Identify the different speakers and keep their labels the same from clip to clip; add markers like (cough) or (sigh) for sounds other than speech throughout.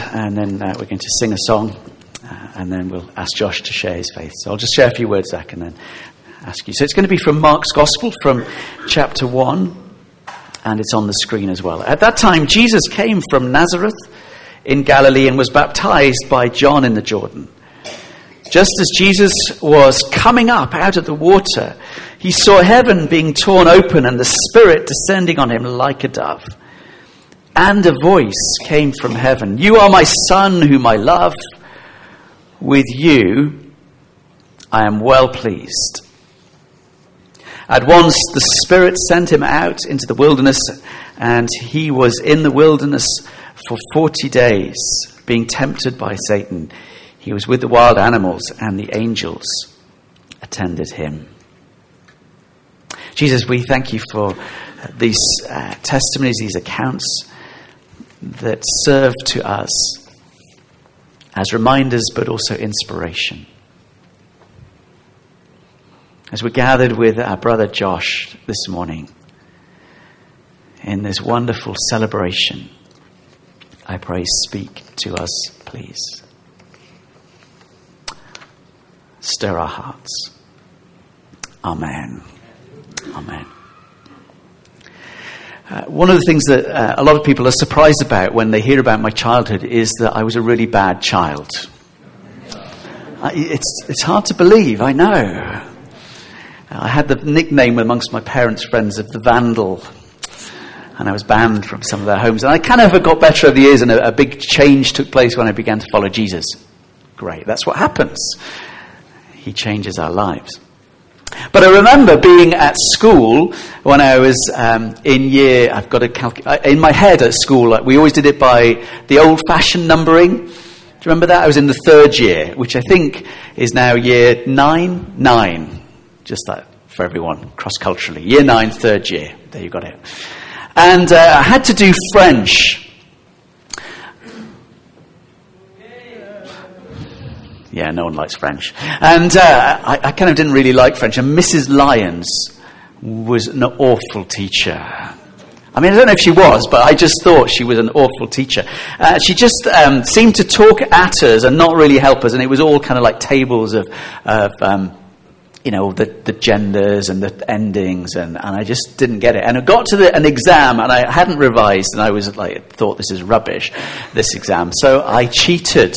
Speaker 1: and then uh, we're going to sing a song, uh, and then we'll ask Josh to share his faith. So I'll just share a few words, Zach, and then ask you. So it's going to be from Mark's Gospel, from chapter 1, and it's on the screen as well. At that time, Jesus came from Nazareth in Galilee and was baptized by John in the Jordan. Just as Jesus was coming up out of the water, he saw heaven being torn open and the Spirit descending on him like a dove. And a voice came from heaven You are my Son, whom I love. With you I am well pleased. At once the Spirit sent him out into the wilderness, and he was in the wilderness for forty days, being tempted by Satan. He was with the wild animals, and the angels attended him. Jesus, we thank you for these uh, testimonies, these accounts that serve to us as reminders but also inspiration. As we gathered with our brother Josh this morning in this wonderful celebration, I pray, speak to us, please. Stir our hearts. Amen. Amen. Uh, one of the things that uh, a lot of people are surprised about when they hear about my childhood is that I was a really bad child. Uh, it's, it's hard to believe, I know. I had the nickname amongst my parents' friends of the Vandal, and I was banned from some of their homes. And I kind of got better over the years, and a, a big change took place when I began to follow Jesus. Great, that's what happens. He changes our lives. But I remember being at school when I was um, in year, I've got to calculate, uh, in my head at school, we always did it by the old fashioned numbering. Do you remember that? I was in the third year, which I think is now year nine, nine. Just that for everyone, cross culturally. Year nine, third year. There you got it. And uh, I had to do French. Yeah, no one likes French. And uh, I, I, kind of didn't really like French. And Mrs. Lyons was an awful teacher. I mean, I don't know if she was, but I just thought she was an awful teacher. Uh, she just um, seemed to talk at us and not really help us. And it was all kind of like tables of, of um, you know, the, the genders and the endings, and, and I just didn't get it. And I got to the, an exam, and I hadn't revised, and I was like, thought this is rubbish, this exam. So I cheated.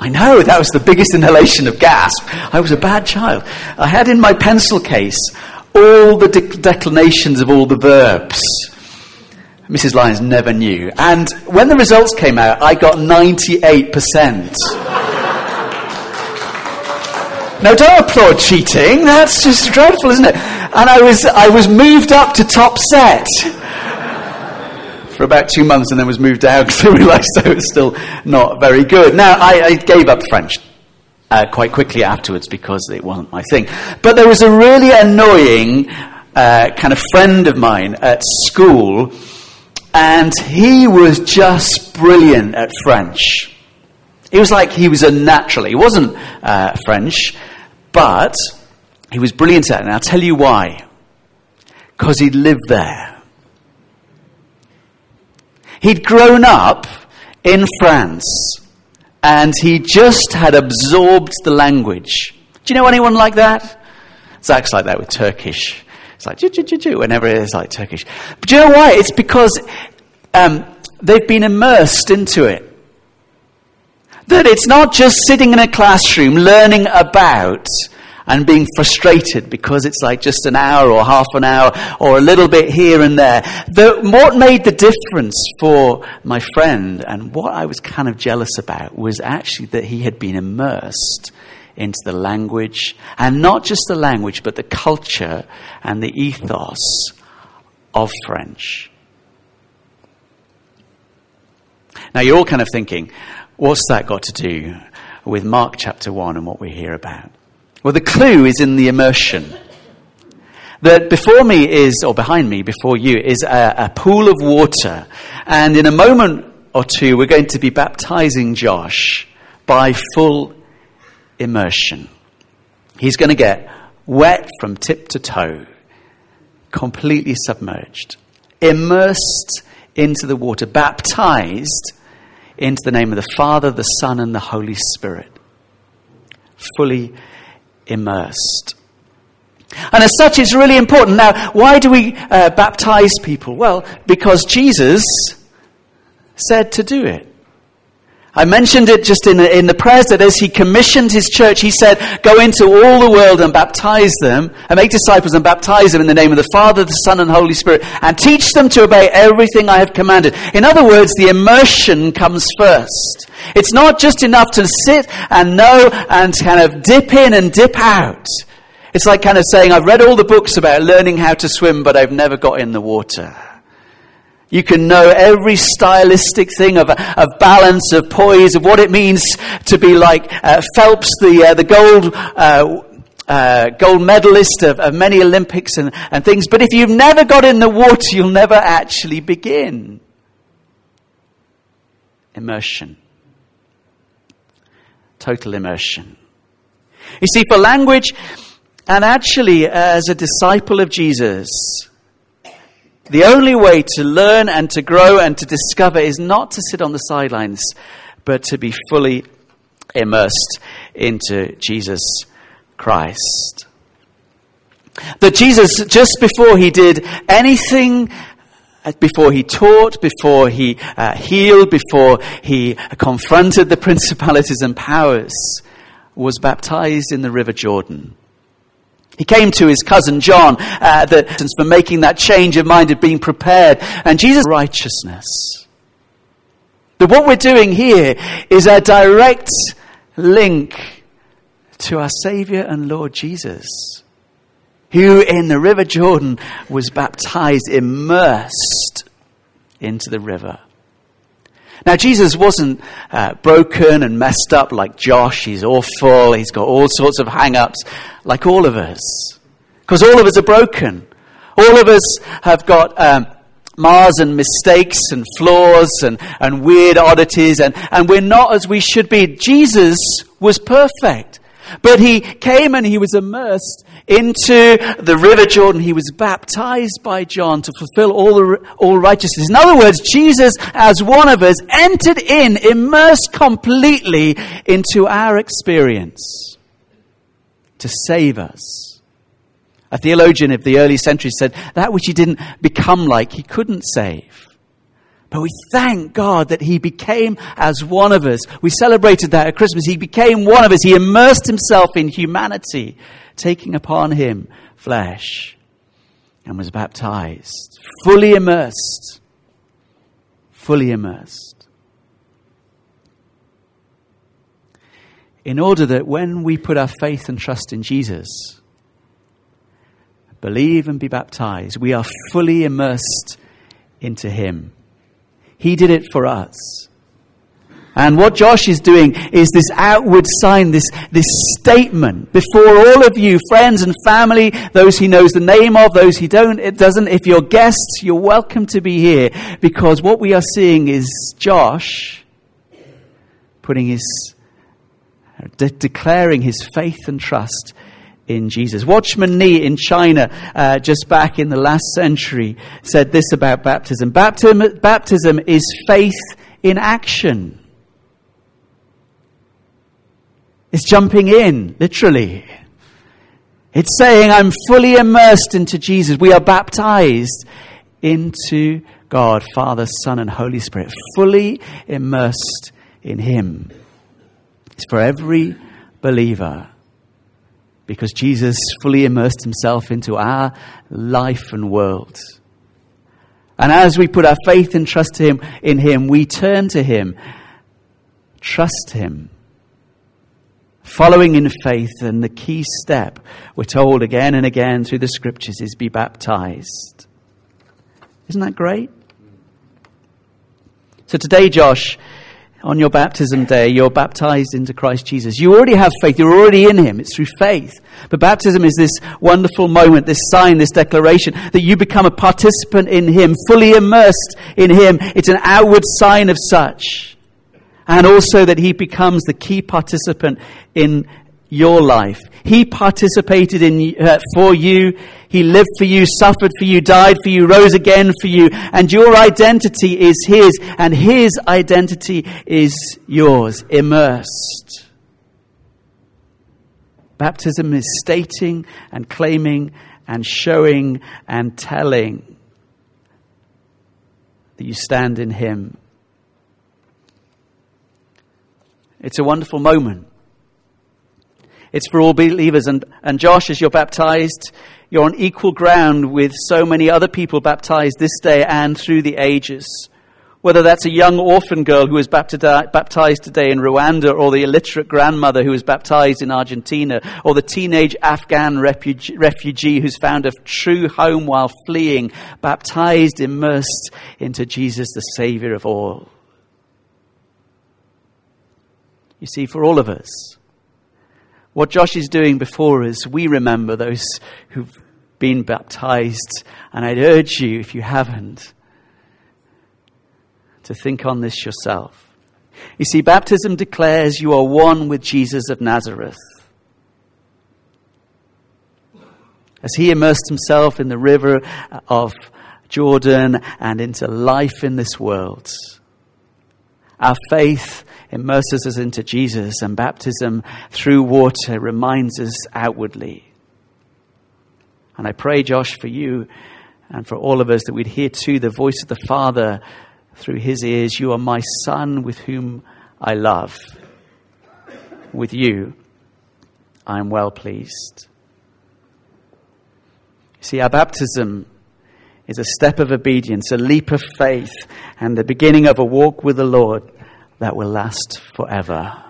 Speaker 1: I know, that was the biggest inhalation of gas. I was a bad child. I had in my pencil case all the de- declinations of all the verbs. Mrs. Lyons never knew. And when the results came out, I got 98%. now, don't applaud cheating. That's just dreadful, isn't it? And I was, I was moved up to top set for about two months and then was moved out (laughs) because I realized I was still not very good. Now, I, I gave up French. Uh, quite quickly afterwards because it wasn't my thing. But there was a really annoying uh, kind of friend of mine at school, and he was just brilliant at French. He was like he was a natural. He wasn't uh, French, but he was brilliant at it. And I'll tell you why. Because he lived there. He'd grown up in France and he just had absorbed the language. Do you know anyone like that? Zach's like that with Turkish. It's like, ju, ju, ju, ju, whenever it is like Turkish. But do you know why? It's because um, they've been immersed into it. That it's not just sitting in a classroom learning about and being frustrated because it's like just an hour or half an hour or a little bit here and there. The, what made the difference for my friend and what I was kind of jealous about was actually that he had been immersed into the language, and not just the language, but the culture and the ethos of French. Now, you're all kind of thinking, what's that got to do with Mark chapter 1 and what we hear about? Well, the clue is in the immersion. That before me is, or behind me, before you, is a, a pool of water. And in a moment or two, we're going to be baptizing Josh by full immersion. He's going to get wet from tip to toe, completely submerged, immersed into the water, baptized into the name of the Father, the Son, and the Holy Spirit. Fully immersed. And as such, it's really important. Now, why do we uh, baptize people? Well, because Jesus said to do it. I mentioned it just in the, in the prayers that as he commissioned his church, he said, Go into all the world and baptize them, and make disciples and baptize them in the name of the Father, the Son, and Holy Spirit, and teach them to obey everything I have commanded. In other words, the immersion comes first. It's not just enough to sit and know and kind of dip in and dip out. It's like kind of saying, I've read all the books about learning how to swim, but I've never got in the water. You can know every stylistic thing of, of balance, of poise, of what it means to be like uh, Phelps, the, uh, the gold, uh, uh, gold medalist of, of many Olympics and, and things. But if you've never got in the water, you'll never actually begin. Immersion. Total immersion. You see, for language, and actually, as a disciple of Jesus, the only way to learn and to grow and to discover is not to sit on the sidelines, but to be fully immersed into Jesus Christ. That Jesus, just before he did anything, before he taught, before he uh, healed, before he confronted the (laughs) principalities and powers, was baptized in the River Jordan. He came to his cousin John uh, the, for making that change of mind of being prepared. And Jesus' righteousness. But what we're doing here is a direct link to our Savior and Lord Jesus, who in the River Jordan was baptized, immersed into the river. Now, Jesus wasn't uh, broken and messed up like Josh. He's awful. He's got all sorts of hang ups like all of us. Because all of us are broken. All of us have got um, mars and mistakes and flaws and, and weird oddities, and, and we're not as we should be. Jesus was perfect. But he came and he was immersed into the river Jordan. He was baptized by John to fulfill all, the, all righteousness. In other words, Jesus, as one of us, entered in, immersed completely into our experience to save us. A theologian of the early centuries said that which he didn't become like, he couldn't save. But we thank God that He became as one of us. We celebrated that at Christmas. He became one of us. He immersed Himself in humanity taking upon him flesh and was baptized, fully immersed, fully immersed. In order that when we put our faith and trust in Jesus, believe and be baptized, we are fully immersed into Him. He did it for us. And what Josh is doing is this outward sign, this, this statement before all of you, friends and family, those he knows the name of, those he don't, it doesn't. If you're guests, you're welcome to be here because what we are seeing is Josh putting his, de- declaring his faith and trust in Jesus. Watchman Nee in China, uh, just back in the last century, said this about baptism. Baptism, baptism is faith in action. It's jumping in, literally. It's saying, I'm fully immersed into Jesus. We are baptized into God, Father, Son, and Holy Spirit, fully immersed in Him. It's for every believer because Jesus fully immersed Himself into our life and world. And as we put our faith and trust him, in Him, we turn to Him, trust Him Following in faith, and the key step, we're told again and again through the scriptures, is be baptized. Isn't that great? So today, Josh, on your baptism day, you're baptized into Christ Jesus. You already have faith. You're already in Him. It's through faith. But baptism is this wonderful moment, this sign, this declaration that you become a participant in Him, fully immersed in Him. It's an outward sign of such and also that he becomes the key participant in your life. He participated in uh, for you. He lived for you, suffered for you, died for you, rose again for you, and your identity is his, and his identity is yours, immersed. Baptism is stating and claiming and showing and telling that you stand in him. It's a wonderful moment. It's for all believers. And, and Josh, as you're baptized, you're on equal ground with so many other people baptized this day and through the ages. Whether that's a young orphan girl who was baptized today in Rwanda, or the illiterate grandmother who was baptized in Argentina, or the teenage Afghan refugee who's found a true home while fleeing, baptized, immersed into Jesus, the Savior of all. You see, for all of us, what Josh is doing before us, we remember those who've been baptized. And I'd urge you, if you haven't, to think on this yourself. You see, baptism declares you are one with Jesus of Nazareth. As he immersed himself in the river of Jordan and into life in this world, our faith immerses us into Jesus, and baptism through water reminds us outwardly. And I pray, Josh, for you and for all of us that we'd hear too the voice of the Father through his ears You are my Son with whom I love. With you, I am well pleased. See, our baptism is a step of obedience, a leap of faith, and the beginning of a walk with the Lord that will last forever,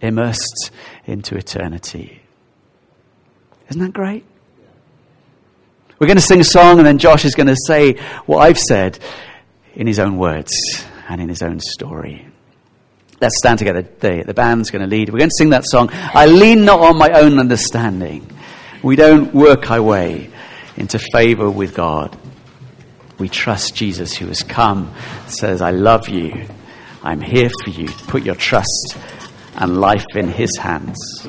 Speaker 1: immersed into eternity. Isn't that great? We're going to sing a song, and then Josh is going to say what I've said in his own words and in his own story. Let's stand together. The, the band's going to lead. We're going to sing that song. I lean not on my own understanding. We don't work our way into favor with God. We trust Jesus who has come, says, I love you. I'm here for you. Put your trust and life in his hands.